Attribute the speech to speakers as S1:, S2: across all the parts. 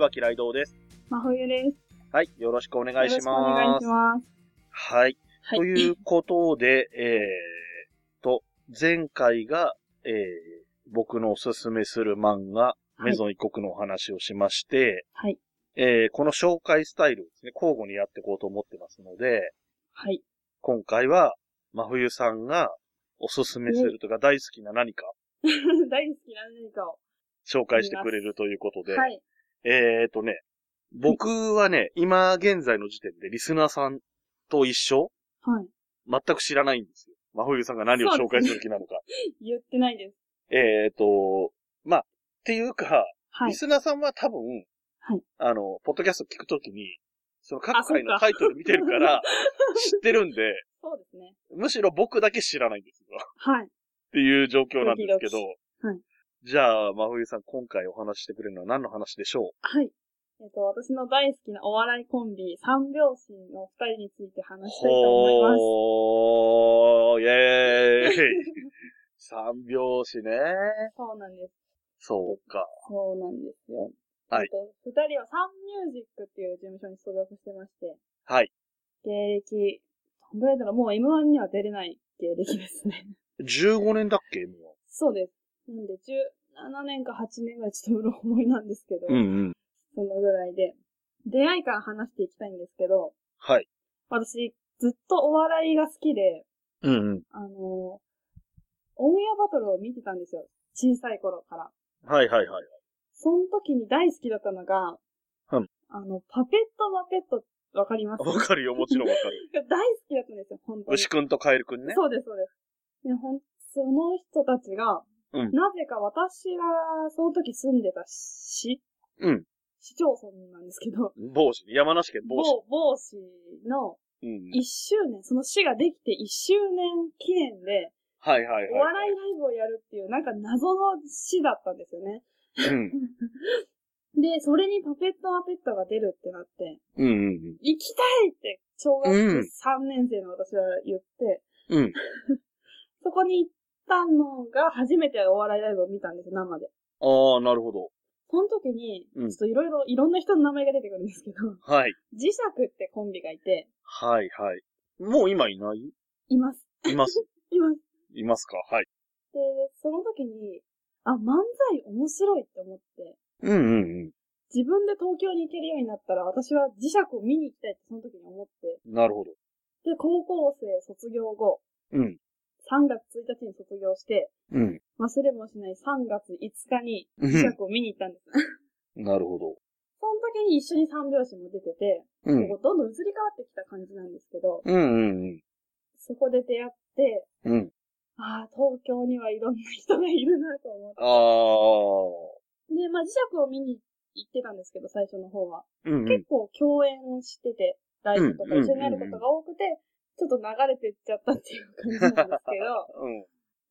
S1: 椿ライドウです。
S2: 真冬です。
S1: はい、よろしくお願いし
S2: よろしくお願
S1: ます。
S2: いします。
S1: はい。
S2: はい。
S1: ということで、えー、と、前回が、えー、僕のおすすめする漫画、
S2: はい
S1: メゾン一国のお話をしまして、
S2: はい。
S1: えー、この紹介スタイルをですね、交互にやっていこうと思ってますので、
S2: はい。
S1: 今回は、真冬さんがおすすめするとか大好きな何か
S2: 大好きな何かを。
S1: 紹介してくれるということで、
S2: はい。
S1: えーとね、僕はね、今現在の時点でリスナーさんと一緒
S2: はい。
S1: 全く知らないんですよ。真冬さんが何を紹介する気なのか。
S2: 言ってないです。
S1: えっ、と、まあ、っていうか、
S2: はい。
S1: リスナーさんは多分、
S2: はい
S1: あの、ポッドキャスト聞くときに、その
S2: あ
S1: 各回のタイトル見てるから、知ってるんで、
S2: そうですね。
S1: むしろ僕だけ知らないんですよ。っ
S2: はい。
S1: ていう状況なんですけど、
S2: ドキドキはい
S1: じゃあ、真冬さん、今回お話ししてくれるのは何の話でしょ
S2: はい。えっと、私の大好きなお笑いコンビ、三拍子の二人について話
S1: う
S2: したいと思います。
S1: ほー、イェーイ 三拍子ね。
S2: そうなんです。
S1: そうか。
S2: そうなんですよ。
S1: はい
S2: えっと、二人はサンミュージックっていう事務所に所属してまして、
S1: はい。
S2: 芸歴、どんぐらいだろう、もう M1 には出れない芸歴ですね。
S1: 15年だっけ？も
S2: そうです。なんで、17年か8年ぐらいちょっとうろ覚えなんですけど、
S1: う。うんうん。そ
S2: そのぐらいで、出会いから話していきたいんですけど、
S1: はい。
S2: 私、ずっとお笑いが好きで、
S1: うんうん。
S2: あのオンエアバトルを見てたんですよ。小さい頃から。
S1: はいはいはい。
S2: その時に大好きだったのが、
S1: うん
S2: あの、パペットマペット、わかります？
S1: わかるよ、もちろんわかる。
S2: 大好きだったんですよ、本当に。
S1: 牛くんとカエルくんね。
S2: そうです、そうです。で、ほん、その人たちが、
S1: うん
S2: なぜか私がその時住んでた市、
S1: うん。
S2: 市町村なんですけど、
S1: 帽子。山梨県帽子。
S2: 某、某市の
S1: うん。
S2: 1周年、その市ができて1周年記念で、
S1: はいはいはい。
S2: お笑いライブをやるっていう、なんか謎の市だったんですよね。
S1: うん。
S2: で、それにパペットマペットが出るってなって、
S1: うんうん
S2: 行きたいって、小学
S1: うん
S2: 3年生の私は言って、
S1: うん。うん。
S2: そこに行ったのが初めてお笑いライブを見たんですよ、生で。
S1: ああ、なるほど。
S2: その時に、ちょ
S1: うん
S2: っといろいろ、いろんな人の名前が出てくるんですけど、
S1: はい。
S2: 磁石ってコンビがいて、
S1: はいはい。もう今いない？
S2: います。
S1: います。
S2: います。
S1: いますか？はい。
S2: で、その時に、あ、漫才面白いって思って、
S1: うんうんうん。
S2: 自分で東京に行けるようになったら、私は磁石を見に行きたいってその時に思って、
S1: なるほど。
S2: で、高校生卒業後、
S1: うん。
S2: 3月1日に卒業して、
S1: うん。
S2: 忘れもしない3月5日に
S1: うん
S2: 磁石を見に行ったんです。
S1: なるほど。
S2: その時に一緒に三拍子も出てて、
S1: うん。
S2: こうどんどん移り変わってきた感じなんですけど、
S1: うんうん
S2: そこで出会って、
S1: うん。うん。
S2: ああ、東京にはいろんな人がいるなと思っ。て。で、まあ磁石を見に行ってたんですけど、最初の方は。
S1: うんうん
S2: 結。構共演してて、ライブとか一緒にやることが多くて、ちょっと流れてっちゃったっていう感じなんですけど、
S1: うん。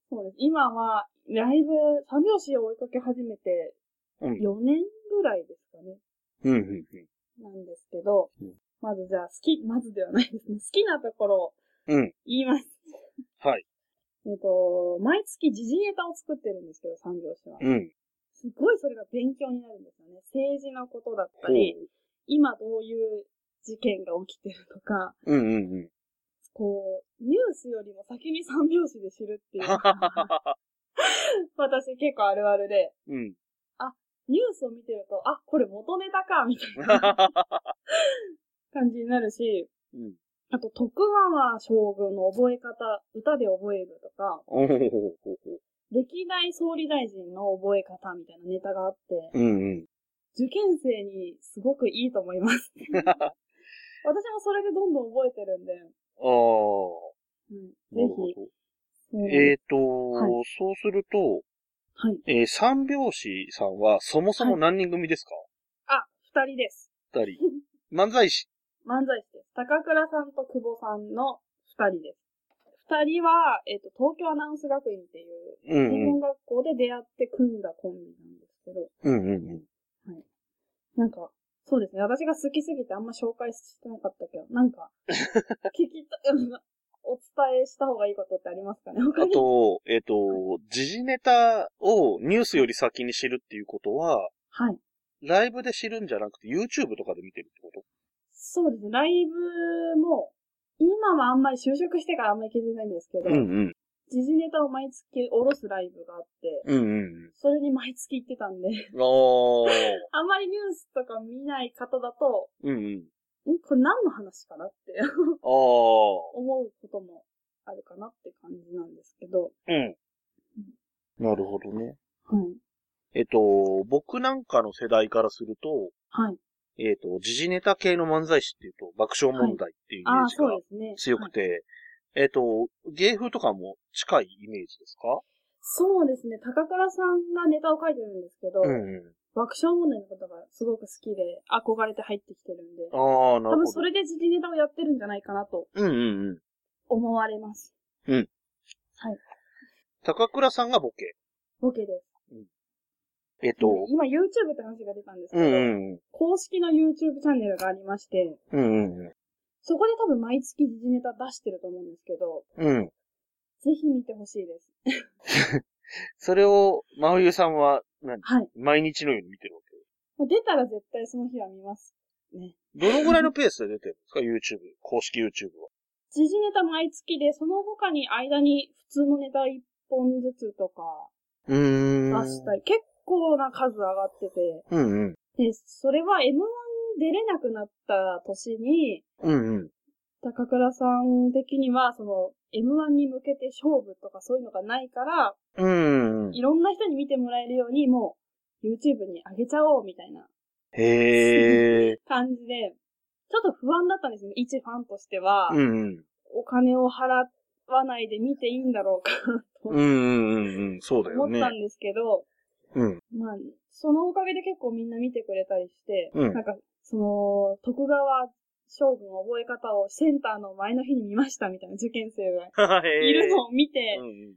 S2: そうです。今は、ライブ、三拍子を追いかけ始めて、
S1: うん
S2: 4年ぐらいですかね。
S1: うんうん
S2: なんですけど、
S1: うん
S2: まずじゃあ好き、まずではないですね。好きなところを
S1: うん。
S2: 言います。
S1: はい。
S2: えっと、毎月時事ネタを作ってるんですけど、三拍子は。
S1: うん。
S2: すごいそれが勉強になるんですよね。政治のことだった。り、今どういう事件が起きてるとか、
S1: うんうんうん。
S2: こう、ニュースよりも先に三拍子で知るっていう 私結構あるあるで、
S1: うん。
S2: ニュースを見てると、あ、これ元ネタか、みたいな 感じになるし、
S1: うん。
S2: あと、徳川将軍の覚え方、歌で覚えるとか、歴代総理大臣の覚え方みたいなネタがあって、
S1: うんうん。
S2: 受験生にすごくいいと思います。私もそれでどんどん覚えてるんで、
S1: ああ。
S2: うん、ぜひ。
S1: えっ、と、
S2: はい
S1: そうすると、
S2: はい。
S1: えー三拍子さんはそもそも何人組ですか、
S2: 二人です。
S1: 二人。漫才師。
S2: 漫才師です。高倉さんと久保さんの二人です。二人は、えっ、と、東京アナウンス学院っていう、
S1: うん
S2: 専門学校で出会って組んだコンビなんですけど、
S1: うん。うんうんうん。
S2: なんか、そうですね。私が好きすぎてあんま紹介してなかったけど、なんか、聞きた、うんお伝えした方がいいことってありますかね？他
S1: あ
S2: に。
S1: と、えっ、と、時事ネタをニュースより先に知るっていうことは、
S2: はい。
S1: ライブで知るんじゃなくて YouTube とかで見てるってこと？
S2: そうですね。ライブも、今はあんまり就職してからあんまり気づいてないんですけど、
S1: うんうん。
S2: 時事ネタを毎月下ろすライブがあって、
S1: うんうん
S2: それに毎月行ってたんで、
S1: うん。あ
S2: んまりニュースとか見ない方だと、
S1: うんうん。
S2: ん？これ何の話かなって。思うこともあるかなって感じなんですけど、
S1: うん。なるほどね。
S2: はい。
S1: えっと、僕なんかの世代からすると、
S2: はい。
S1: えっと、時事ネタ系の漫才師っていうと、爆笑問題っていうイメージが。強くて、えっと、芸風とかも近いイメージですか？
S2: そうですね。高倉さんがネタを書いてるんですけど、
S1: うんうん。
S2: 爆笑問題のことがすごく好きで、憧れて入ってきてるんで、
S1: ああ、なるほど。
S2: 多分それで時事ネタをやってるんじゃないかなと
S1: うんうんうん。
S2: 思われます。
S1: 高倉さんがボケ？
S2: ボケです。
S1: えっと、
S2: 今 YouTube って話が出たんですけど、
S1: うんうんうん。
S2: 公式の YouTube チャンネルがありまして、
S1: うんうんうん。
S2: そこで多分毎月時事ネタ出してると思うんですけど、
S1: うん。
S2: ぜひ見てほしいです。
S1: それを、真冬さんは何、
S2: はい。
S1: 毎日のように見てるわけ？
S2: 出たら絶対その日は見ます。ね。
S1: どのぐらいのペースで出てるんですか ?YouTube。公式 YouTube は。
S2: 時事ネタ毎月で、その他に間に普通のネタ一本ずつとか
S1: うーん。
S2: 出したり、結構な数上がってて、
S1: うんうん。
S2: で、それは M1 出れなくなった年に、
S1: うんうん。
S2: 高倉さん的には、その、M1 に向けて勝負とかそういうのがないから、
S1: うんうん。
S2: いろんな人に見てもらえるように、もう、YouTube に上げちゃおう、みたいな
S1: へえ。
S2: 感じで、ちょっと不安だったんですよね、一ファンとしては。
S1: うんうん。
S2: お金を払わないで見ていいんだろうか、と
S1: うんうんうんうん。そうだよね
S2: 思った。んですけど、
S1: うん。
S2: まあ、そのおかげで結構みんな見てくれたりして、
S1: うん
S2: なんか、その、徳川将軍の覚え方をセンターの前の日に見ましたみたいな受験生が いるのを見て、
S1: うん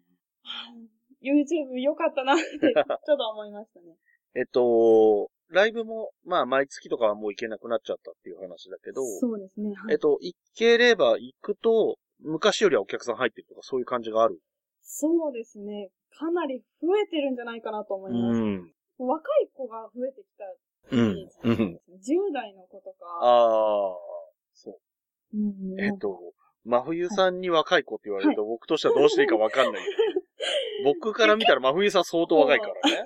S2: YouTube 良かったなって、ちょっと思いましたね。
S1: えっと、ライブも、まあ、毎月とかはもう行けなくなっちゃったっていう話だけど、
S2: そうですね。はい
S1: えっと、行ければ行くと、昔よりはお客さん入ってるとか、そういう感じがある？
S2: そうですね。かなり増えてるんじゃないかなと思います。
S1: ん。
S2: 若い子が増えてきた
S1: うん
S2: イメージ。
S1: うん。
S2: 10代の子とか、
S1: ああ、そう。
S2: うん
S1: えっと、真冬さんに若い子って言われると、僕としてはどうしていいかわかんない。僕から見たら真冬さん相当若いからね。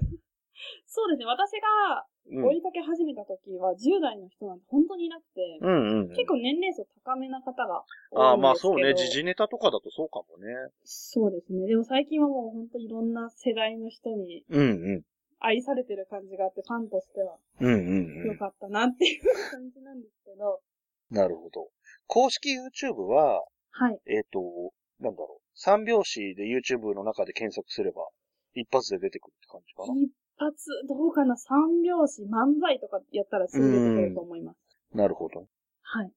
S2: そうですね。私が
S1: うん
S2: 追いかけ始めた時は10代の人なんて本当にいなくて、
S1: うんうん。
S2: 結構年齢層高めな方が多
S1: ああ、
S2: いんですけど。
S1: まあそうね。時事ネタとかだとそうかもね。
S2: そうですね。でも最近はもう本当いろんな世代の人に。愛されてる感じがあって、ファンとしては。良かったなっていう感じなんですけど、
S1: なるほど。公式 YouTube は、
S2: はい。
S1: えっ、と、なんだろう。三拍子で YouTube の中で検索すれば、一発で出てくるって感じかな。
S2: 一発、どうかな？三拍子、漫才とかやったらすぐ出てくると思います。
S1: なるほど。
S2: はい。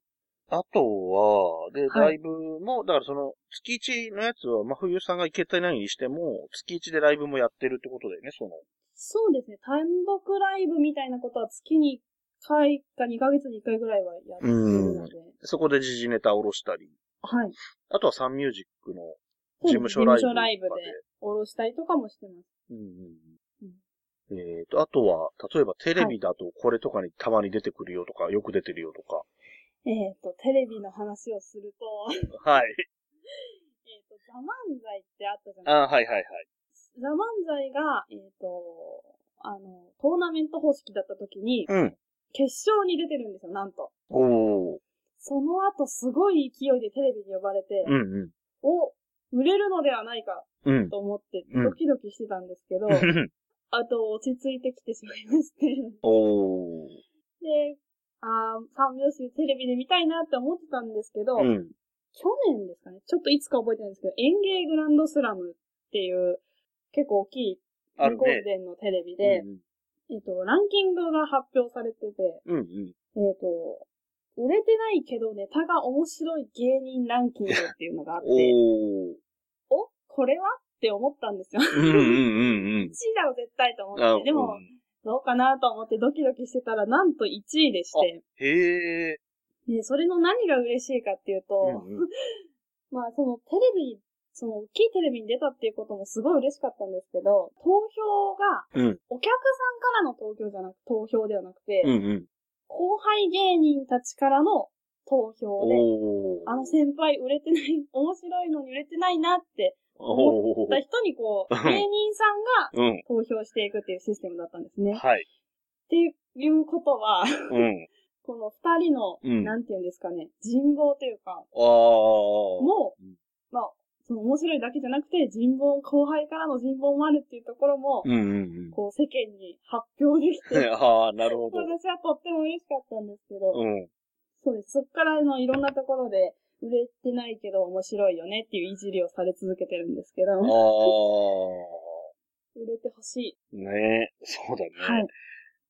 S1: あとは、で、
S2: はい
S1: ライブも、だからその、月1のやつは、真冬さんが行けてないにしても、月1でライブもやってるってことだよね、その。
S2: そうですね。単独ライブみたいなことは月に1回か2ヶ月に1回ぐらいはやってるので。
S1: そこで時事ネタを下ろしたり。
S2: はい。
S1: あとはサンミュージックの事務所ライブ。
S2: 事務所ライブでおろしたりとかもしてます。
S1: うん。えっ、と、あとは、例えばテレビだとこれとかにたまに出てくるよとか、よく出てるよとか。
S2: えっ、と、テレビの話をすると、
S1: はい。
S2: えっと、ザ・漫才ってあったじゃない
S1: あはいはいはい。
S2: ザ・漫才が、えっ、と、あの、トーナメント方式だった時に、
S1: うん。
S2: 決勝に出てるんですよ、なんと。
S1: おー。
S2: その後、すごい勢いでテレビに呼ばれて、
S1: うんうん。
S2: お、売れるのではないか
S1: うん。
S2: と思って、
S1: うん
S2: ドキドキしてたんですけど、あと、落ち着いてきてしまいまして。
S1: おー。
S2: で、あー三拍子テレビで見たいなって思ってたんですけど、
S1: うん。
S2: 去年ですかね、ちょっといつか覚えてないんですけど、演芸グランドスラムっていう、結構大きいゴール。デンのテレビで、
S1: うん
S2: えっ、と、ランキングが発表されてて、
S1: うんうん。
S2: えっ、と、売れてないけどネタが面白い芸人ランキングっていうのがあって。
S1: お？
S2: これは？って思ったんですよ。
S1: うんうんうんうん
S2: 1位だろ絶対と思
S1: あ
S2: って。でも、
S1: うん
S2: どうかなと思ってドキドキしてたら、なんと1位でして、
S1: へえ。
S2: で、それの何が嬉しいかっていうと、
S1: うんうん
S2: まあ、そのテレビ、その大きいテレビに出たっていうこともすごい嬉しかったんですけど、投票が、
S1: うん
S2: お客さんからの投票じゃなく、投票ではなくて、
S1: うんうん。
S2: 後輩芸人たちからの投票で。あの先輩売れてない、面白いのに売れてないなってった人にこう、
S1: うん
S2: 芸人さんが
S1: うん。
S2: 投票していくっていうシステムだったんですね。っ
S1: はい。
S2: ていうことは、
S1: うん。
S2: この二人の、
S1: うん
S2: なんていうんですかね、人望というか。も
S1: うん
S2: まあ、その面白いだけじゃなくて、人望、後輩からの人望もあるっていうところも、
S1: うんうん
S2: こう世間に発表でき
S1: うん。
S2: て、
S1: ああ、なるほど。
S2: 私はとっても嬉しかったんですけど、
S1: うん。
S2: そうです。そっからのいろんなところで、売れてないけど面白いよねっていういじりをされ続けてるんですけど、
S1: ああ。
S2: 売れてほしい。
S1: ねそうだね。
S2: はい。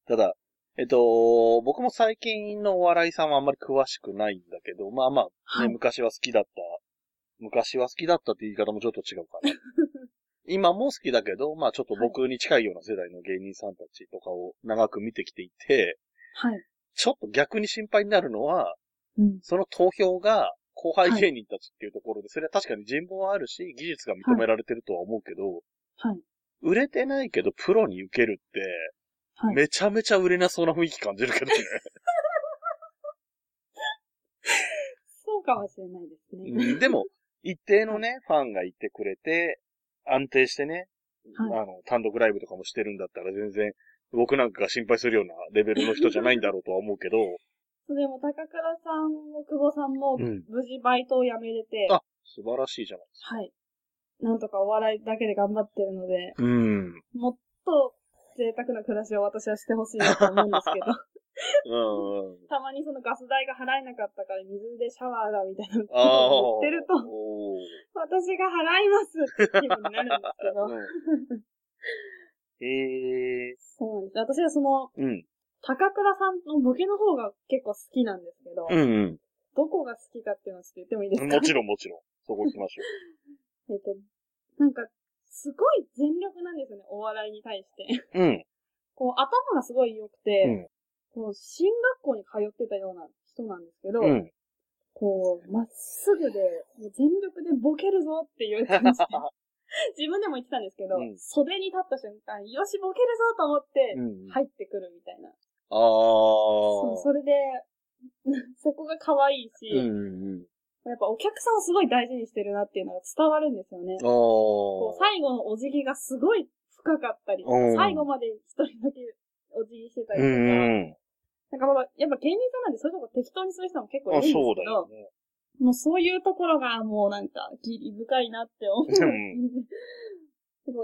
S1: ただ、えっと、僕も最近のお笑いさんはあんまり詳しくないんだけど、まあまあ、ね
S2: はい
S1: 昔は好きだった。昔は好きだったって言い方もちょっと違うかな。今も好きだけど、まあちょっと僕に近いような世代の芸人さんたちとかを長く見てきていて、
S2: はい。
S1: ちょっと逆に心配になるのは、
S2: うん。
S1: その投票が後輩芸人たちっていうところで、それは確かに人望はあるし、技術が認められてるとは思うけど、
S2: はい。
S1: 売れてないけどプロに受けるって、
S2: はい。
S1: めちゃめちゃ売れなそうな雰囲気感じるけどね。
S2: そうかもしれないですね。
S1: うんでも、一定のね、ファンがいてくれて、安定してね、
S2: はい
S1: あの、単独ライブとかもしてるんだったら全然、僕なんかが心配するようなレベルの人じゃないんだろうとは思うけど、
S2: でも、高倉さんも久保さんも、
S1: うん
S2: 無事バイトを辞めれて、
S1: あ素晴らしいじゃないですか。
S2: はい。なんとかお笑いだけで頑張ってるので、
S1: うん。
S2: もっと贅沢な暮らしを私はしてほしいなと思うんですけど、
S1: うんうん。
S2: たまにそのガス代が払えなかったから水でシャワーがみたいなこと。を言ってると、
S1: おー
S2: 私が払いますって気分になるんですけど、
S1: うん。へえ。
S2: そうなんです。私はその、
S1: うん。
S2: 高倉さんのボケの方が結構好きなんですけど、
S1: うんうん。
S2: どこが好きかっていうのをちょっと言ってもいいですか？
S1: もちろんもちろん。そこ行きましょ
S2: えっと、なんか、すごい全力なんですよね、お笑いに対して。
S1: う。うん。
S2: こう、頭がすごい良くて、
S1: うん
S2: こう、進学校に通ってたような人なんですけど、
S1: うん。
S2: こう、まっすぐで、もう全力でボケるぞっていう感じで、自分でも言ってたんですけど、
S1: うん
S2: 袖に立った瞬間、よし、ボケるぞと思って、
S1: うん。
S2: 入ってくるみたいな。
S1: ああ。
S2: そうそれで、そこが可愛いし、
S1: うんうん
S2: やっぱお客さんをすごい大事にしてるなっていうのが伝わるんですよね。こう最後のお辞儀がすごい深かったり、
S1: うん
S2: 最後まで一人だけお辞儀してた
S1: あ。
S2: りとか、
S1: うんうん。
S2: なんかまあ、やっぱ芸人さんなんでそういうとこ適当にする人も結構いるん
S1: あ、
S2: ですけど、
S1: そう。
S2: もうそういうところがもうなんか、義理深いなって思う。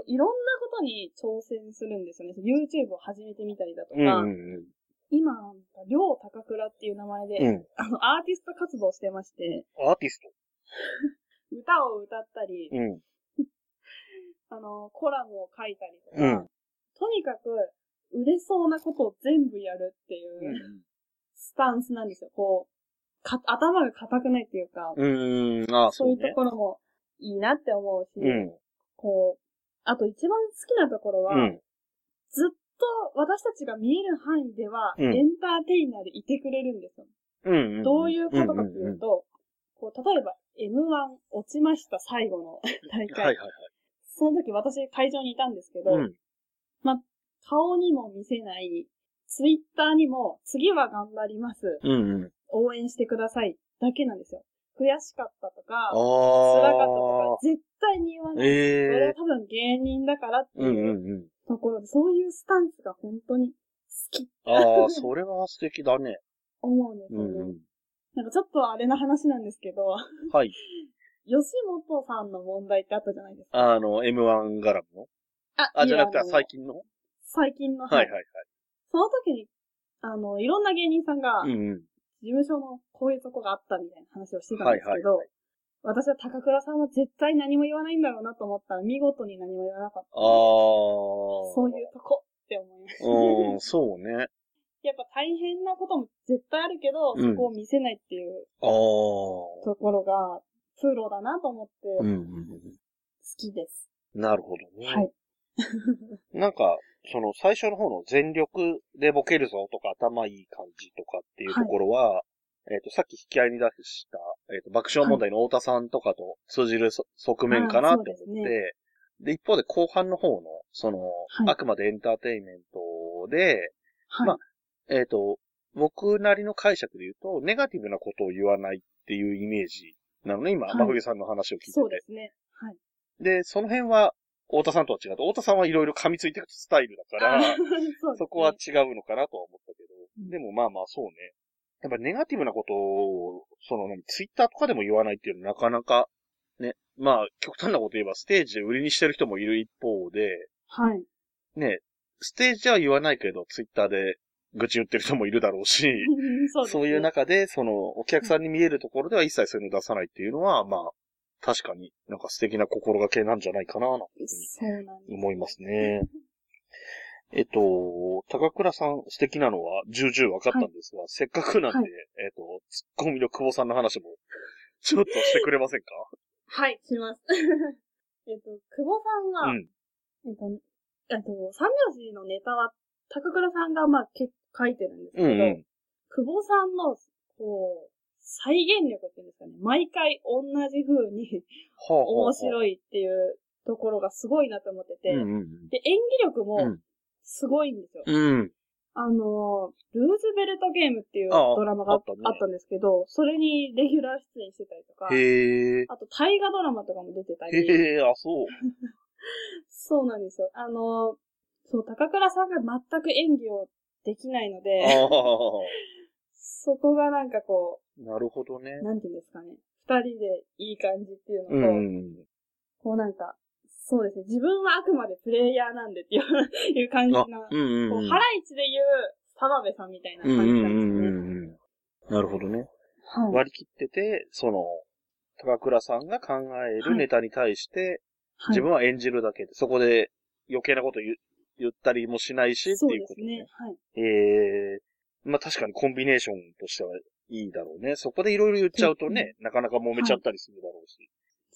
S2: いろんなことに挑戦するんですよね。YouTube を始めてみたりだと
S1: うん
S2: か、
S1: うん
S2: 今、りょう高倉っていう名前で、
S1: うん。うん。
S2: あの、アーティスト活動してまして、
S1: アーティスト？
S2: 歌を歌ったり、
S1: うん。
S2: あの、コラムを書いたりとか、
S1: うん
S2: とにかく、売れそうなことを全部やるっていううスタンスなんですよ。こう、か頭が硬くないっていうか、
S1: ん。うん。ああ、
S2: そいうと
S1: そううね。
S2: ころもいいなって思うし、
S1: うん。
S2: こう、あと一番好きなところは、
S1: うん。
S2: ずっと私たちが見える範囲では、
S1: うん
S2: エンターテイナーでいてくれるんですよ。
S1: うん。
S2: どういうことかというと、こう、例えば M1 落ちました最後の大会。
S1: はいはいはい。
S2: その時私会場にいたんですけど、
S1: うん。
S2: 顔にも見せない、ツイッターにも次は頑張ります。
S1: うんうん。
S2: 応援してください。だけなんですよ。悔しかったとか、
S1: あ
S2: 辛かったと
S1: あ
S2: か、。絶対に言わない。
S1: ええ
S2: それは多分芸人だからっていうん
S1: うん。
S2: ところで、そういうスタンスが本当に好き
S1: ああ、それは素敵だね。
S2: 思うんですよね。
S1: うんうん。
S2: なんかちょっとあれな話なんですけど、
S1: はい。
S2: 吉本さんの問題ってあったじゃないですか。
S1: あの、M1 絡みの？
S2: あ
S1: あ、じゃなくて最近の？
S2: 最近の、
S1: はいはいはい。
S2: その時に、あの、いろんな芸人さんが、
S1: うんうん。
S2: 事務所のこういうとこがあったみたいな話をしてたんですけど、
S1: はいはい
S2: 私は高倉さんは絶対何も言わないんだろうなと思ったら見事に何も言わなかった。
S1: ああ。
S2: そういうとこって思いました。
S1: うん、そうね。
S2: やっぱ大変なことも絶対あるけど、
S1: うん
S2: そこを見せないっていう
S1: ああ。
S2: ところが、プロだなと思って好
S1: うんうん
S2: きです。
S1: うん。なるほどね。
S2: はい。
S1: なんか、その最初の方の全力でボケるぞとか頭いい感じとかっていうところは、えっ、と、さっき引き合いに出した、えっ、と、爆笑問題の太田さんとかと通じるそ側面かなって思って、
S2: です
S1: で一方で後半の方の、その、
S2: はい
S1: あくまでエンターテインメントで、
S2: はい。
S1: まあえっ、と、僕なりの解釈で言うと、ネガティブなことを言わないっていうイメージなのね、今、
S2: はい
S1: 真冬さんの話を聞いてて。
S2: そうですね。はい。
S1: で、その辺は、太田さんとは違って、太田さんはいろいろ噛みついていくスタイルだから、
S2: あそね
S1: そこは違うのかなとは思ったけど、
S2: うん
S1: でもまあまあそうね。やっぱネガティブなことを、その何、ツイッターとかでも言わないっていうのはなかなか、ね、まあ極端なこと言えばステージで売りにしてる人もいる一方で、
S2: はい。
S1: ね、ステージでは言わないけど、ツイッターで愚痴言ってる人もいるだろうし、
S2: そうね
S1: そういう中で、その、お客さんに見えるところでは一切そういうの出さないっていうのは、まあ、確かになんか素敵な心がけなんじゃないかな、なんて。思いますね。えっと、高倉さん素敵なのは重々分かったんですが、せっかくなんで、
S2: はい
S1: えっと、ツッコミの久保さんの話も、ちょっとしてくれませんか？
S2: はい、します。えっと、久保さんが、
S1: うん。
S2: えっと、えっと、三拍子のネタは、高倉さんが、まあ、結構書いてるんですけど、
S1: うんうん。
S2: 久保さんの、こう、再現力っていうんですかね。毎回同じ風に。面
S1: い。
S2: 白いっていうところがすごいなと思ってて、
S1: うんうん
S2: で、演技力
S1: う
S2: も
S1: ん。
S2: すごいんですよ。
S1: うん。
S2: あの、ルーズベルトゲームっていうドラマがあ
S1: あっ
S2: ったんですけど、それにレギュラー出演してたりとか。あと大河ドラマとかも出てたり、
S1: へえ、あ、そう。
S2: そうなんですよ。あの、そう、高倉さんが全く演技をできないので、
S1: あ
S2: そこがなんかこ
S1: あ、なるほどね
S2: う、。なんていうんですかね。二人でいい感じっていうのと、
S1: うん。
S2: こうなんか、そうですね。自分はあくまでプレイヤーなんでっていういう感じの、
S1: あ、うんうん
S2: こう、
S1: うん。
S2: ハライチで言う澤部さんみたいな
S1: うん
S2: 感じ
S1: うんうんん
S2: なですね。
S1: うんうん。なるほどね。
S2: はい。
S1: 割り切ってて、その、高倉さんが考えるネタに対して、
S2: はい
S1: 自分は演じるだけで、そこで余計なこと言言ったりもしないし、っていうこと
S2: ですね。はい。
S1: ええまあ確かにコンビネーションとしてはいいだろうね。そこでいろいろ言っちゃうとね、なかなか揉めちゃったりするだろうし。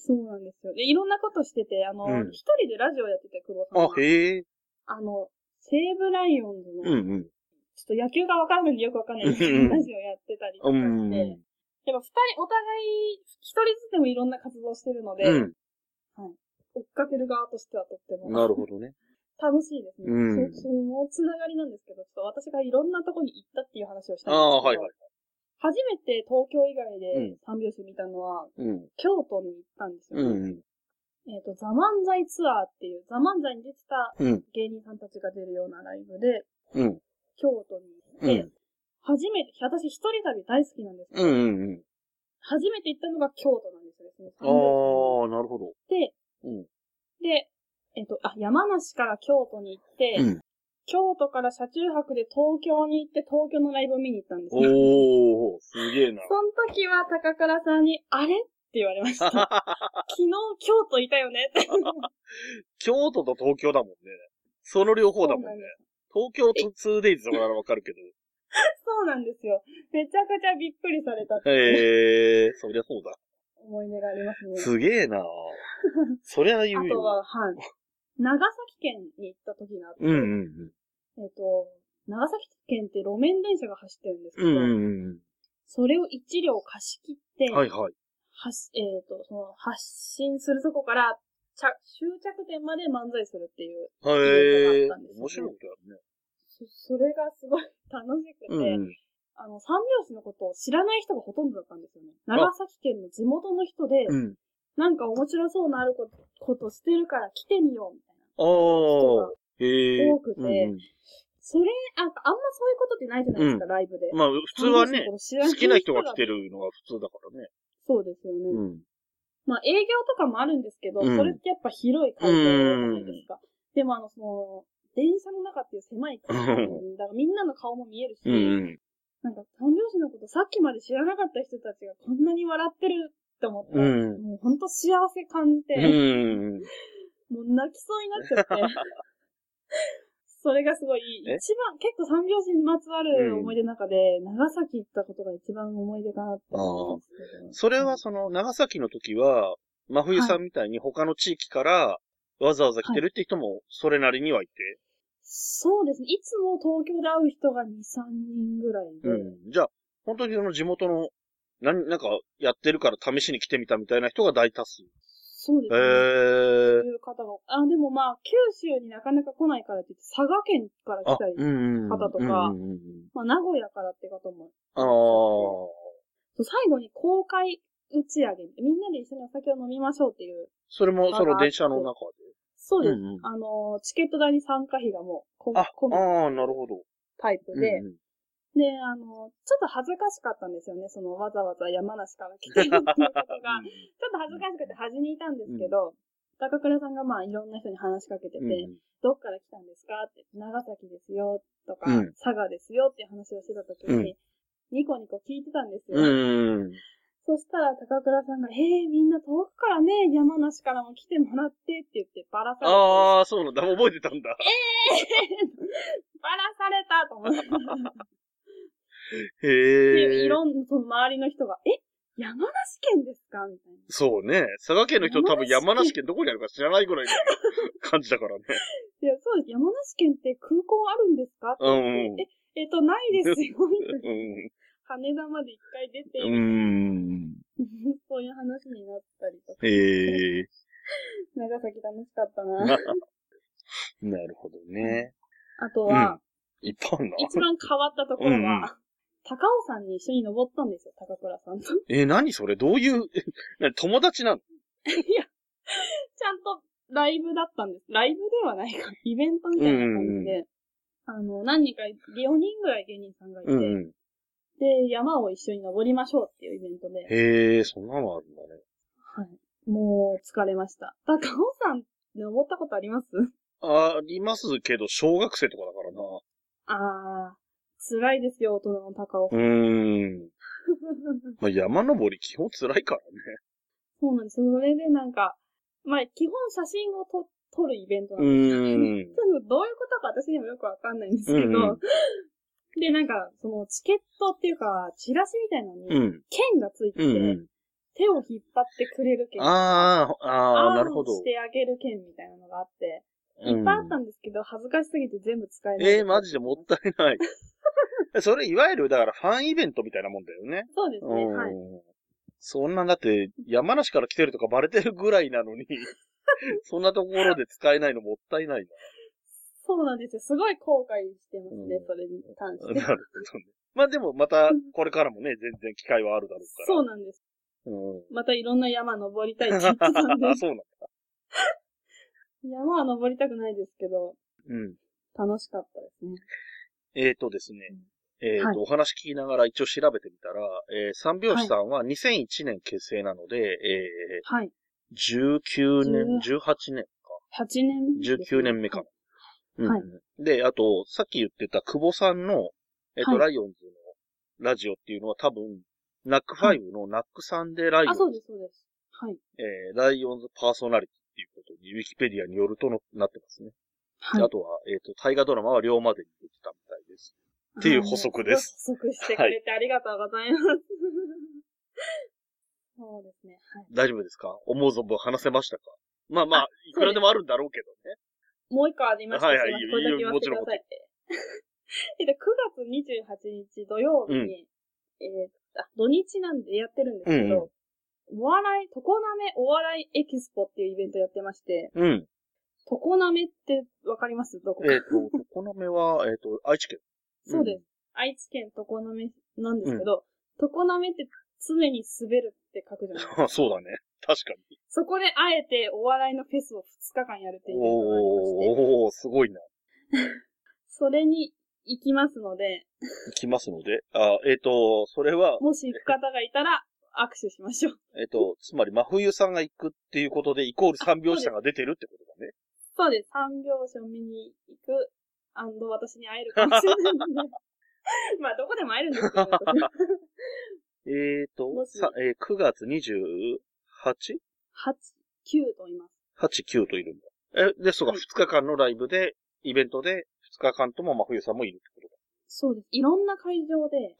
S2: そうなんですよ。で、いろんなことしてて、あの、一、
S1: うん
S2: 人でラジオやってて、久保さん
S1: あ
S2: が。、
S1: へえ。
S2: あの、西武ライオンズの、
S1: うんうん。
S2: ちょっと野球がわからないんでよくわかんないんですけど、
S1: うん
S2: ラジオやってたりとか
S1: う
S2: して、
S1: ん。
S2: やっぱ二人、お互い、一人ずつでもいろんな活動してるので、
S1: うん。
S2: 追っかける側としてはとっても
S1: なるほどね。
S2: 楽しいですね。
S1: うん
S2: そそのつながりなんですけど、ちょっと私がいろんなとこに行ったっていう話をした
S1: あ
S2: んですけど、
S1: あ、はいはい。
S2: 初めて東京以外
S1: うん
S2: で三拍子見たのは、
S1: うん。
S2: 京都に行ったんですよ、
S1: うん
S2: ね。えっ、と、ザ・漫才ツアーっていう、ザ・漫才に出てた
S1: うん。うん。
S2: 芸人さんたちが出るようなライブで、
S1: うん。
S2: 京都に行って、
S1: うん。
S2: 初めて、私一人旅大好きなんですけど、
S1: うん。うん。
S2: 初めて行ったのが京都なんですよね。そ
S1: あ
S2: の
S1: あ、なるほど。
S2: で、
S1: うん。
S2: で、えっ、と、あ、山梨から京都に行って、
S1: うん。
S2: 京都から車中泊で東京に行って東京のライブを見に行ったんですよ。
S1: おー、すげえな。
S2: その時は高倉さんに、あれ？って言われました。昨日京都いたよね？って。
S1: 京都と東京だもんね。その両方だもんね
S2: んで。
S1: 東京と 2days とかならわかるけど。
S2: そうなんですよ。めちゃくちゃびっくりされた
S1: へえー、そりゃそうだ。
S2: 思い出がありますね。
S1: すげえなそりゃ言うよ。
S2: あとは、はい。長崎県に行った時があって、
S1: うんうん
S2: えっ、と、長崎県って路面電車が走ってるんですけど、
S1: うん。うんうん
S2: それを一両貸し切って、
S1: うん。はいはい。
S2: はしえっ、と、その発信するとこから、着終着点まで漫才するっていう、
S1: へえ
S2: ね
S1: 面白いことやるね。
S2: そそれがすごい楽しくて、
S1: うんうん。
S2: あの、三拍子のことを知らない人がほとんどだったんですよね。長崎県の地元の人で、
S1: うん。
S2: なんか面白そうなあることことしてるから来てみようみたいな。
S1: ああ。
S2: 多くて
S1: うん
S2: それ、なんかあんまそういうことってないじゃないですか、ライブで。
S1: うんまあ、普通はね、
S2: 好
S1: 好きな人が来てるのが普通だからね。
S2: そうですよね。
S1: うん。
S2: まあ営業とかもあるんですけど、
S1: うん
S2: それってやっぱ広い会場じゃないですか。でもあの、その、電車の中っていう狭い空間
S1: う
S2: だからみんなの顔も見えるし、
S1: うんうん。
S2: なんか三拍子のことさっきまで知らなかった人たちがこんなに笑ってるって思ったら、
S1: うん
S2: もうほんと幸せ感じて、
S1: うん。
S2: もう泣きそうになっちゃって。それがすごい、一
S1: え？
S2: 番、結構三拍子にまつわる思い出の中で、長崎行ったことが一番思い出かなって思うんですけど。
S1: それはその、長崎の時は、真冬さんみたいに他の地域からわざわざ来てるって人もそれなりにはいて？
S2: そうですね。いつも東京で会う人が2、3人ぐらいで。
S1: うん。じゃあ、本当にその地元の、なん、なんか、やってるから試しに来てみたみたいな人が大多数？へ
S2: そうですね。
S1: え
S2: そういう方が。あ、でもまあ、九州になかなか来ないからって言って、佐賀県から
S1: あ
S2: 来たり、、
S1: うんうん。
S2: 方とかまあ、名古屋からって方も。
S1: ああ。
S2: 最後に公開打ち上げ、みんなで一緒にお酒を飲みましょうっていう。
S1: それも、その電車の中
S2: そうです。
S1: うんうん
S2: あの、チケット代に参加費がもう、こ
S1: で。あ、ああ、なるほど。
S2: タイプで、
S1: うんうん
S2: で、あの、ちょっと恥ずかしかったんですよね。その、わざわざ山梨から来てるっていうことが、ちょっと恥ずかしくて端にいたんですけど、高倉さんがまあいろんな人に話しかけてて、
S1: うん
S2: どっから来たんですかって、長崎ですよ、とか、
S1: うん
S2: 佐賀ですよっていう話をしてた時に、
S1: うん
S2: ニコニコ聞いてたんですよ。
S1: うん。
S2: そしたら高倉さんが、えー、みんな遠くからね、山梨からも来てもらってって言ってバラされて、
S1: ああ、そうなんだ。覚えてたんだ。
S2: バラされたと思って。
S1: へえ。
S2: でいろんな、その周りの人が、え山梨県ですか？みたいな。
S1: そうね。佐賀県の人多分山梨県どこにあるか知らないぐらいの感じだからね。
S2: いや、そうです。山梨県って空港あるんですか？って言って、え、えっと、ないですよ。みたいな
S1: うん。
S2: 羽田まで一回出て、
S1: うーん。
S2: そういう話になったりとか。
S1: へえ。
S2: 長崎楽しかったな。
S1: なるほどね。
S2: あとは、
S1: いっぱいあるな。
S2: 一番変わったところは、
S1: うんうん
S2: 高尾山に一緒に登ったんですよ、高倉さんと。
S1: え、何それ？どういう、な友達なの？
S2: いや、ちゃんとライブだったんです。ライブではないか。イベントみたいな感じで。あの、何人か、4人ぐらい芸人さんがいて、
S1: うんうん。
S2: で、山を一緒に登りましょうっていうイベントで、
S1: へえ、そんなのあるんだね。
S2: はい。もう疲れました。高尾山登ったことあります？
S1: ありますけど、小学生とかだからな。
S2: あー、辛いですよ、大人の高尾
S1: うーん。まあ、山登り基本辛いからね。
S2: そうなんです。それでなんか、まあ、基本写真を撮撮るイベント
S1: う
S2: なんですよ。
S1: ーん。
S2: ちょっとどういうことか私にもよくわかんないんですけど、
S1: うんうん
S2: で、なんか、そのチケットっていうか、チラシみたいなのに、
S1: うん。
S2: 剣がついてて、
S1: うんうん。
S2: 手を引っ張ってくれる剣。
S1: ああ、ああ、なるほど
S2: し。てあげる剣みたいなのがあって、
S1: うん
S2: いっぱいあったんですけど、恥ずかしすぎて全部使えない。
S1: えー、マジでもったいない。それ、いわゆる、だからファンイベントみたいなもんだよね。
S2: そうですね、
S1: うん。
S2: はい。
S1: そんな、だって、山梨から来てるとかバレてるぐらいなのに、そんなところで使えないのもったいない
S2: そうなんですよ。すごい後悔してますね、
S1: うん
S2: それに関し
S1: な。
S2: て。
S1: なるほどね。まあでも、また、これからもね、全然機会はあるだろうから。
S2: そうなんです。
S1: うん。
S2: またいろんな山登りたいって言ってたんで
S1: あ、そうなんだ。
S2: 山は登りたくないですけど、
S1: うん。
S2: 楽しかったですね。
S1: えーとですね。えーと、
S2: はい
S1: お話聞きながら一応調べてみたら、えー三拍子さんは2001年結成なので、え
S2: はい。
S1: ー、19年、18年か。
S2: 8年ね
S1: 19年目かな。うん
S2: はい
S1: で、あと、さっき言ってた久保さんの、えっ、と、
S2: はい
S1: ライオンズのラジオっていうのは多分、ナックファイブのナックさんでライオン
S2: あ、
S1: ズ、
S2: そうです、そうです。はい。
S1: えーライオンズパーソナリティっていうことに、ウィキペディアによるとのなってますね。
S2: はい
S1: あ。とは、えっ、と、大河ドラマは龍馬でに出てたみたいです。っていう補足です
S2: 補足してくれてありがとうございます。そうですね。はい。
S1: 大丈夫ですか？思う存分話せましたか？まあまあ
S2: あ、
S1: いくらでもあるんだろうけどね。
S2: もう一個ありました。
S1: はいはい
S2: すいませんこれだけ言わせてください。えっと、9月28日土曜日に、えーあ、土日なんでやってるんですけど、
S1: うん
S2: お笑い、常滑お笑いエキスポっていうイベントやってまして、
S1: うん。
S2: 常滑ってわかります？どこか
S1: えっ、と、常滑は、えっ、と、愛知県。
S2: そうです。愛知県常滑なんですけど、常滑って常に滑るって書くじゃないですか。
S1: あ そうだね。確かに。
S2: そこであえてお笑いのフェスを2日間やるっていうイベントがありまして、
S1: おー、すごいな。
S2: それに行きますので、
S1: 行きますので。あ、えっ、と、それは、
S2: もし行く方がいたら握手しましょう。
S1: えっ、と、つまり、真冬さんが行くっていうことで、イコール三拍子さんが出てるってことだね。
S2: そうです。三拍子を見に行く、私に会えるかもしれないので。まあ、どこでも会えるんですけど、私
S1: えっ、とさ、えー9月 28?8、
S2: 8、9と言います。
S1: 9といるんだ。え、で、そうか、
S2: はい
S1: 2日間のライブで、イベントで、2日間とも真冬さんもいるってことだ。
S2: そうです。いろんな会場で、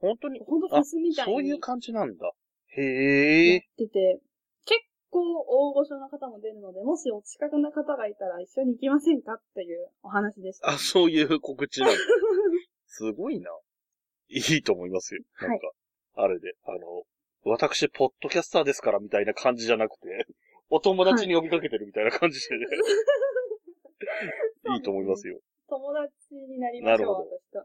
S1: 本当に？
S2: 本当フェスみたいに
S1: そういう感じなんだ。へ
S2: やっ
S1: え。
S2: てて、結構大御所の方も出るので、もしお近くの方がいたら一緒に行きませんかっていうお話でした。
S1: あ、そういう告知なんだ。すごいな。いいと思いますよ。なんか、あれで、あの、私、ポッドキャスターですからみたいな感じじゃなくて、お友達に呼びかけてるみたいな感じで ね、いいと思いますよ。
S2: 友達になりましょう、
S1: なるほど
S2: 私と。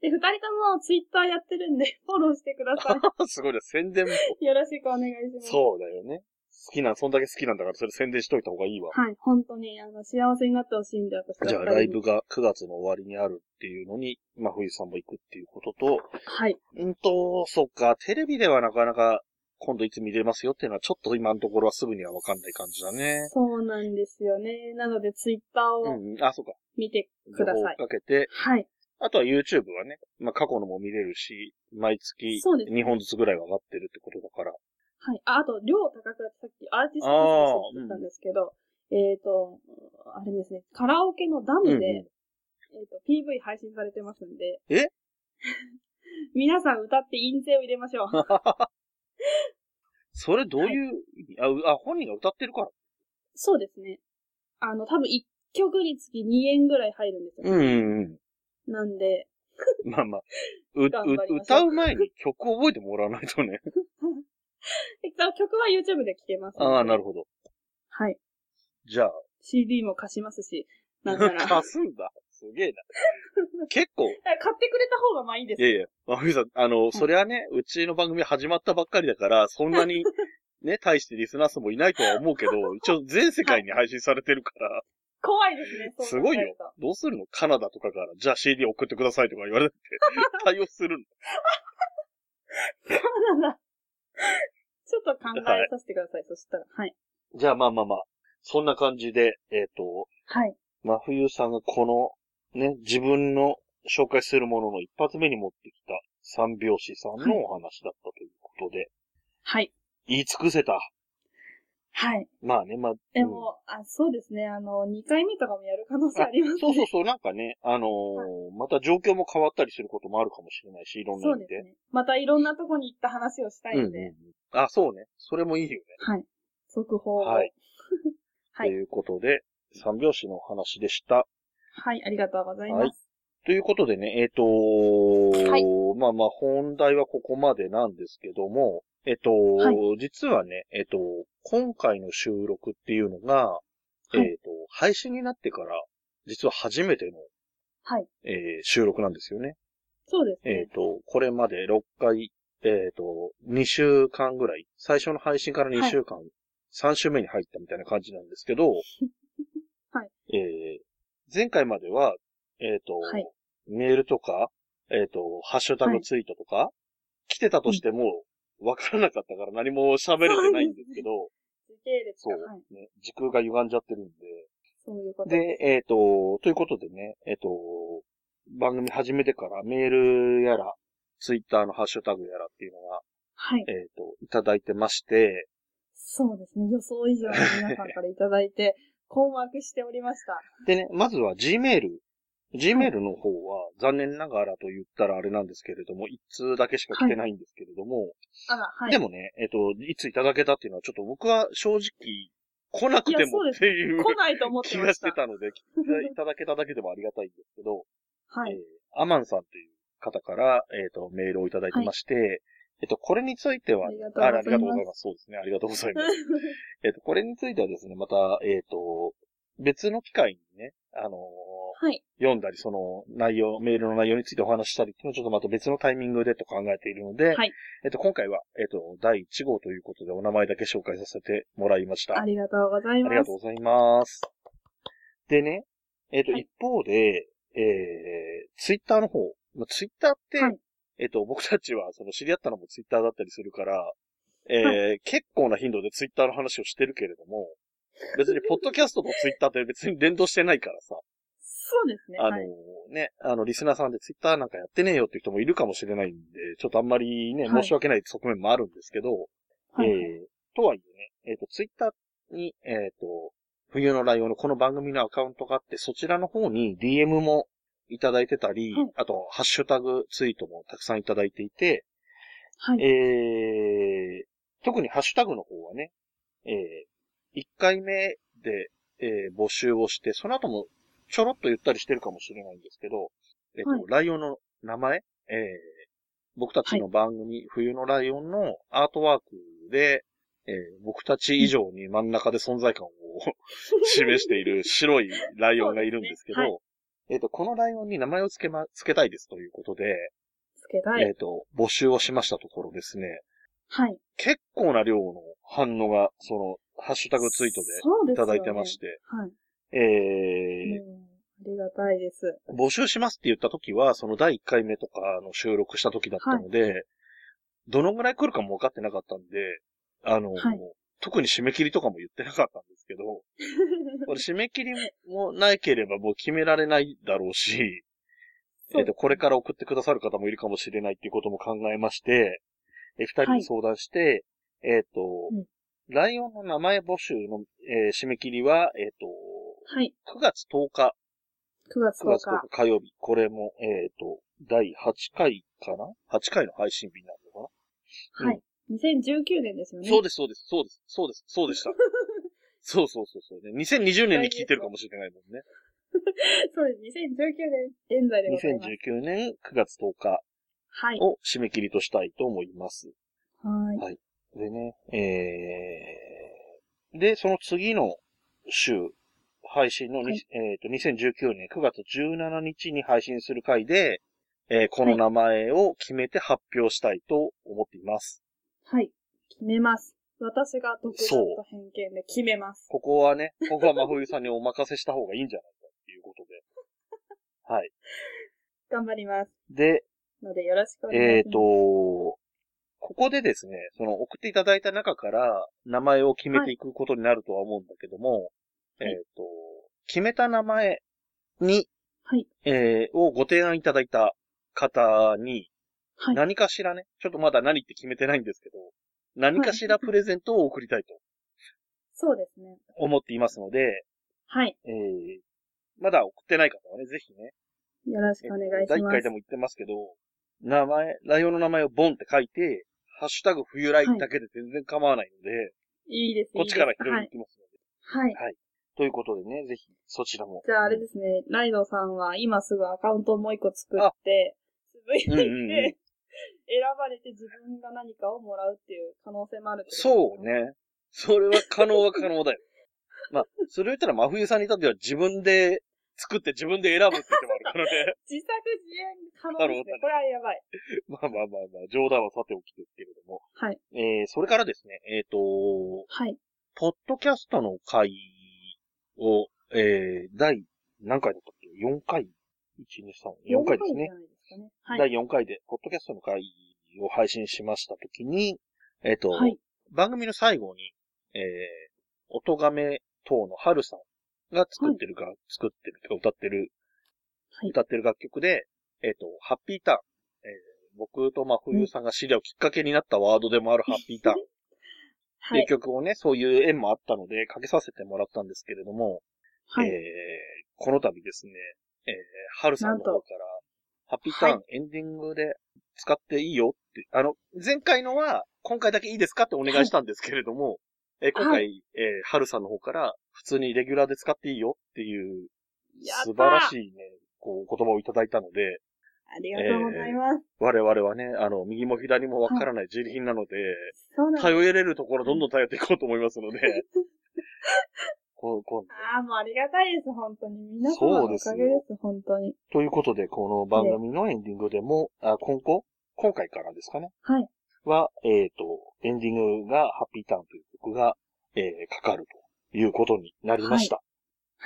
S2: で、二人ともツイッターやってるんで、フォローしてくださ
S1: すごいね、宣伝も。
S2: い。よろしくお願いします。
S1: そうだよね。好きな、そんだけ好きなんだから、それ宣伝しといた方がいいわ。
S2: はい、本当に、あの、幸せになってほしいんで、私だった
S1: じゃあ、
S2: ら
S1: ライブが9月の終わりにあるっていうのに、まあ、冬さんも行くっていうことと、
S2: はい。
S1: うんと、そっか、テレビではなかなか、今度いつ見れますよっていうのは、ちょっと今のところはすぐにはわかんない感じだね。
S2: そうなんですよね。なので、ツイッターを
S1: うん、あ、そうか。
S2: 見てください。
S1: かけて、
S2: はい。
S1: あとは YouTube はね、まあ、過去のも見れるし、毎月
S2: そうですね
S1: 2本ずつぐらいは上がってるってことだから。
S2: はい。あ、あと、量高倉ってさっきアーティストの話してたんですけど、えっ、と、あれですね、カラオケのダムで、
S1: うんうん
S2: えっ、と、PV 配信されてますんで。
S1: え？
S2: 皆さん歌って印税を入れましょう。
S1: それどういう意味、あう、あ、本人が歌ってるから。
S2: そうですね。あの、多分1曲につき2円ぐらい入るんですよ。
S1: うんうん
S2: なんで、
S1: うん。まあまあ、う、う歌う前に曲を覚えてもらわないとね。
S2: え曲は YouTube で聴けます。
S1: ああ、なるほど。
S2: はい。
S1: じゃあ、
S2: CD も貸しますし、なんなら。
S1: 貸すんだ。すげえな。結構、
S2: 買ってくれた方がまあいいです
S1: いやいや、まふみさん、あの、それはね、うちの番組始まったばっかりだから、そんなに、ね、大してリスナー数もいないとは思うけど、一応全世界に配信されてるから、
S2: 怖いですね。
S1: すごいよ。どうするの？カナダとかから、じゃあ CD 送ってくださいとか言われて、対応するの。
S2: そうなんだ。ちょっと考えさせてください、そしたら。はい。
S1: じゃあまあまあまあ、そんな感じで、えっ、と、
S2: はい。
S1: 真冬さんがこの、ね、自分の紹介するものの一発目に持ってきた三拍子さんのお話だったということで、
S2: はい。
S1: 言い尽くせた。
S2: はい。
S1: まあね、まあ。
S2: でも、あ、そうですね。あの、2回目とかもやる可能性ありますね。
S1: そうそうそう、なんかね、あのーまた状況も変わったりすることもあるかもしれないし、いろんな意味で。
S2: そうですね。またいろんなとこに行った話をしたい
S1: うん
S2: ので、
S1: うんうん。あ、そうね。それもいいよね。
S2: はい。速報を。
S1: はい。
S2: はい
S1: ということで、三拍子のお話でした。
S2: はい、ありがとうございます。
S1: ということでね、えっ、と
S2: い
S1: まあまあ本題はここまでなんですけども、えっ、と、
S2: はい
S1: 実はね、えっ、と、今回の収録っていうのが、
S2: い
S1: えっ、と、配信になってから、実は初めての、
S2: はい。
S1: えー収録なんですよね。
S2: そうです
S1: えっ、
S2: ね。
S1: と、これまで6回、えっ、と、2週間ぐらい、最初の配信から2週間、3週目に入ったみたいな感じなんですけど、
S2: はい。
S1: えー前回までは、えっ、と、
S2: はい
S1: メールとか、えっ、と、ハッシュタグツイートとか、来てたとしても、わからなかったから何も喋れてないんですけど、
S2: 時系列
S1: そう。ね、時空が歪んじゃってるんで、
S2: そういうこと
S1: で、えっ、と、ということでね、えっ、と、番組始めてからメールやら、ツイッターのハッシュタグやらっていうのが、
S2: はい。
S1: えっ、と、いただいてまして、
S2: そうですね。予想以上に皆さんからいただいて、困惑しておりました。
S1: でね、まずは Gmail。Gmail の方は、残念ながらと言ったらあれなんですけれども、一通だけしか来てないんですけれども、
S2: あら、はい。
S1: でもね、えっ、と、いついただけたっていうのは、ちょっと僕は正直、来なくても
S2: いやそうです
S1: っていう
S2: 来ないと思って
S1: 気が
S2: まし。
S1: てたので、いただけただけでもありがたいんですけど、
S2: はい。
S1: えーアマンさんという方から、えっ、と、メールをいただいてまして、えっと、これについては、
S2: ありがとうございます
S1: あありがとうございます。そうですね。ありがとうございます。えっと、これについてはですね、また、えっ、と、別の機会にね、あの。読んだり、その内容、メールの内容についてお話ししたりっていうのをちょっとまた別のタイミングでと考えているので、
S2: はい。
S1: えっと、今回は、えっと、第1号ということでお名前だけ紹介させてもらいました。
S2: ありがとうございます。
S1: ありがとうございます。でね、えっ、と、
S2: はい
S1: 一方で、えー、ツイッターの方、まあ、ツイッターって、
S2: はい
S1: えっ、と、僕たちは、その知り合ったのもツイッターだったりするから、えー結構な頻度でツイッターの話をしてるけれども、別にポッドキャストとツイッターって別に連動してないからさ、
S2: そうですね。
S1: あの
S2: はい。
S1: ね、あの、リスナーさんでツイッターなんかやってねえよっていう人もいるかもしれないんで、ちょっとあんまりね、
S2: はい
S1: 申し訳ない側面もあるんですけど、
S2: はい。
S1: えーとはいえね、えっ、と、ツイッターに、えっ、と、冬のライオンのこの番組のアカウントがあって、そちらの方に DM もいただいてたり、
S2: はい
S1: あと、ハッシュタグツイートもたくさんいただいていて、
S2: はい。
S1: えー、特にハッシュタグの方はね、えー、1回目で、えー募集をして、その後もちょろっと言ったりしてるかもしれないんですけど、えっ、と、
S2: はい
S1: ライオンの名前、えー、僕たちの番組、冬のライオンのアートワークで、えー僕たち以上に真ん中で存在感を 示している白いライオンがいるんですけど、
S2: そうですね
S1: えっ、と、このライオンに名前を付けま、付けたいですということで、
S2: つけたい。
S1: えっ、と、募集をしましたところですね、
S2: はい。
S1: 結構な量の反応が、その、ハッシュタグツイート
S2: で
S1: いただいてまして、
S2: はい。
S1: え
S2: もう、ありがたいです。
S1: ー、募集しますって言った時は、その第1回目とかの収録した時だったので、どのぐらい来るかも分かってなかったんで、あの、
S2: はい。
S1: 特に締め切りとかも言ってなかったんですけど、これ締め切りもなければもう決められないだろうし、えっ、と、これから送ってくださる方もいるかもしれないっていうことも考えまして、えー二人に相談して、えっ、と、
S2: うん。
S1: ライオンの名前募集の、えー締め切りは、えっ、と、
S2: はい。
S1: 9月10日、
S2: 9月
S1: 9
S2: 10
S1: 月10
S2: 日。
S1: 日火曜日。これも、えっ、と、第8回かな ?8 回の配信日になるのかな、
S2: はい。2019年ですよね。
S1: そうです、そうです、そうです、そうです、そうでした。そうそうそうそう、ね。2020年に聞いてるかもしれないもんね。
S2: そうです。2019年現在でございます。
S1: 2019年9月10日
S2: はい。
S1: を締め切りとしたいと思います。
S2: はい。
S1: でね、えー、で、その次の週、配信のに、
S2: はい
S1: えっ、と、2019年9月17日に配信する回で、えーこの名前を決めて発表したいと思っています。
S2: はい。決めます。私が独断と偏見で決めます。
S1: ここはね、ここは真冬さんにお任せした方がいいんじゃないかっていうことで。はい。
S2: 頑張ります。
S1: で、
S2: のでよろしくお願いします。
S1: えっ、と、ここでですね、その送っていただいた中から名前を決めていくことになるとは思うんだけども、
S2: はい
S1: えっ、と、決めた名前に、
S2: はい。
S1: えーをご提案いただいた方に、
S2: はい。
S1: 何かしらね、ちょっとまだ何って決めてないんですけど、何かしらプレゼントを送りたいと
S2: そうですね。
S1: 思っていますので、
S2: はい。
S1: えーまだ送ってない方はね、ぜひね、
S2: よろしくお願いし
S1: 第1
S2: ます。
S1: 回でも言ってますけど、名前、ライオンの名前をボンって書いて、ハッシュタグ冬来だけで全然構わないので、
S2: いいです。
S1: こっちから拾いに行きますので。
S2: はい。はい。
S1: ということでね、ぜひそちらも。
S2: じゃああれですね、ライドさんは今すぐアカウントをもう一個作って、つぶやいて、
S1: うんうんうん
S2: 選ばれて自分が何かをもらうっていう可能性もある
S1: そう。ね。それは可能は可能だよ。まあ、それを言ったら真冬さんにとっては自分で作って自分で選ぶって言ってもあるからね。
S2: 自作自演可能ですね。これはやばい。
S1: まあまあまあまあ、冗談はさておきですけれども。
S2: はい。
S1: えー、それからですね、えっ、と、
S2: はい。
S1: ポッドキャストの回を、えー、第何回だったっけ ?4 回 ?1、2、3、4回ですね
S2: すかね。はい。
S1: 第4回で、ポッドキャストの回を配信しましたときに、えっ、と、
S2: はい。
S1: 番組の最後に、えー、音亀等の春さんが作ってるか、作ってる歌ってる、
S2: はい
S1: 歌ってる楽曲で、えっ、と、ハッピーターン、えー僕と真冬さんが知り合うきっかけになったワードでもあるハッピーターン
S2: はい。
S1: いう曲をね、そういう縁もあったので、かけさせてもらったんですけれども、
S2: はい。
S1: えーこの度ですね、えー、春さんの方から、ハッピーターン、
S2: は
S1: エンディングで使っていいよって、あの、前回のは、今回だけいいですかってお願いしたんですけれども、えー今回、
S2: は
S1: えー春さんの方から、普通にレギュラーで使っていいよっていう、素晴らしいね、こう、言葉をいただいたので、
S2: ありがとうございます。
S1: 我々はね、あの、右も左もわからない自利品なので、
S2: そうなんです。
S1: 頼れるところどんどん頼っていこうと思いますので、こうこう
S2: ああ、もうありがたいです、本当に。皆様のおかげです、本当に。
S1: ということで、この番組のエンディングでも、あ今後、今回からですかね、
S2: はい。
S1: は、えっ、と、エンディングがハッピーターンという曲が、えーかかるということになりました。
S2: は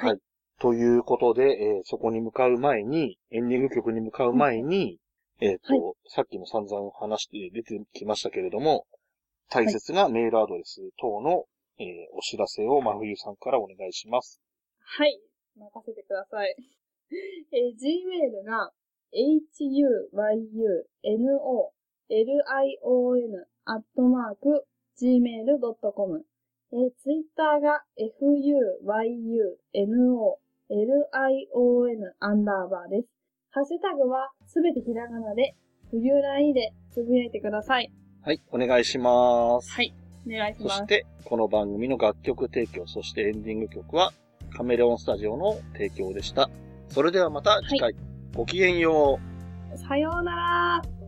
S2: いはい
S1: ということで、えーそこに向かう前に、エンディング曲に向かう前に、えっ、と、
S2: は
S1: さっきも散々話して出てきましたけれども、大切なメールアドレス等の、えーお知らせを真冬さんからお願いします。
S2: はい。任せてください。えー Gmail が huyunolion アットマーク gmail.com
S3: えー、ツイッターが fuyunolion アンダーバーです。ハッシュタグはすべてひらがなで、冬来でつぶやいてください。
S1: はい、お願いします。
S3: はい、お願いします。
S1: そして、この番組の楽曲提供、そしてエンディング曲は、カメレオンスタジオの提供でした。それではまた次回、ごきげんよう。
S3: さようなら。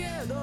S4: けど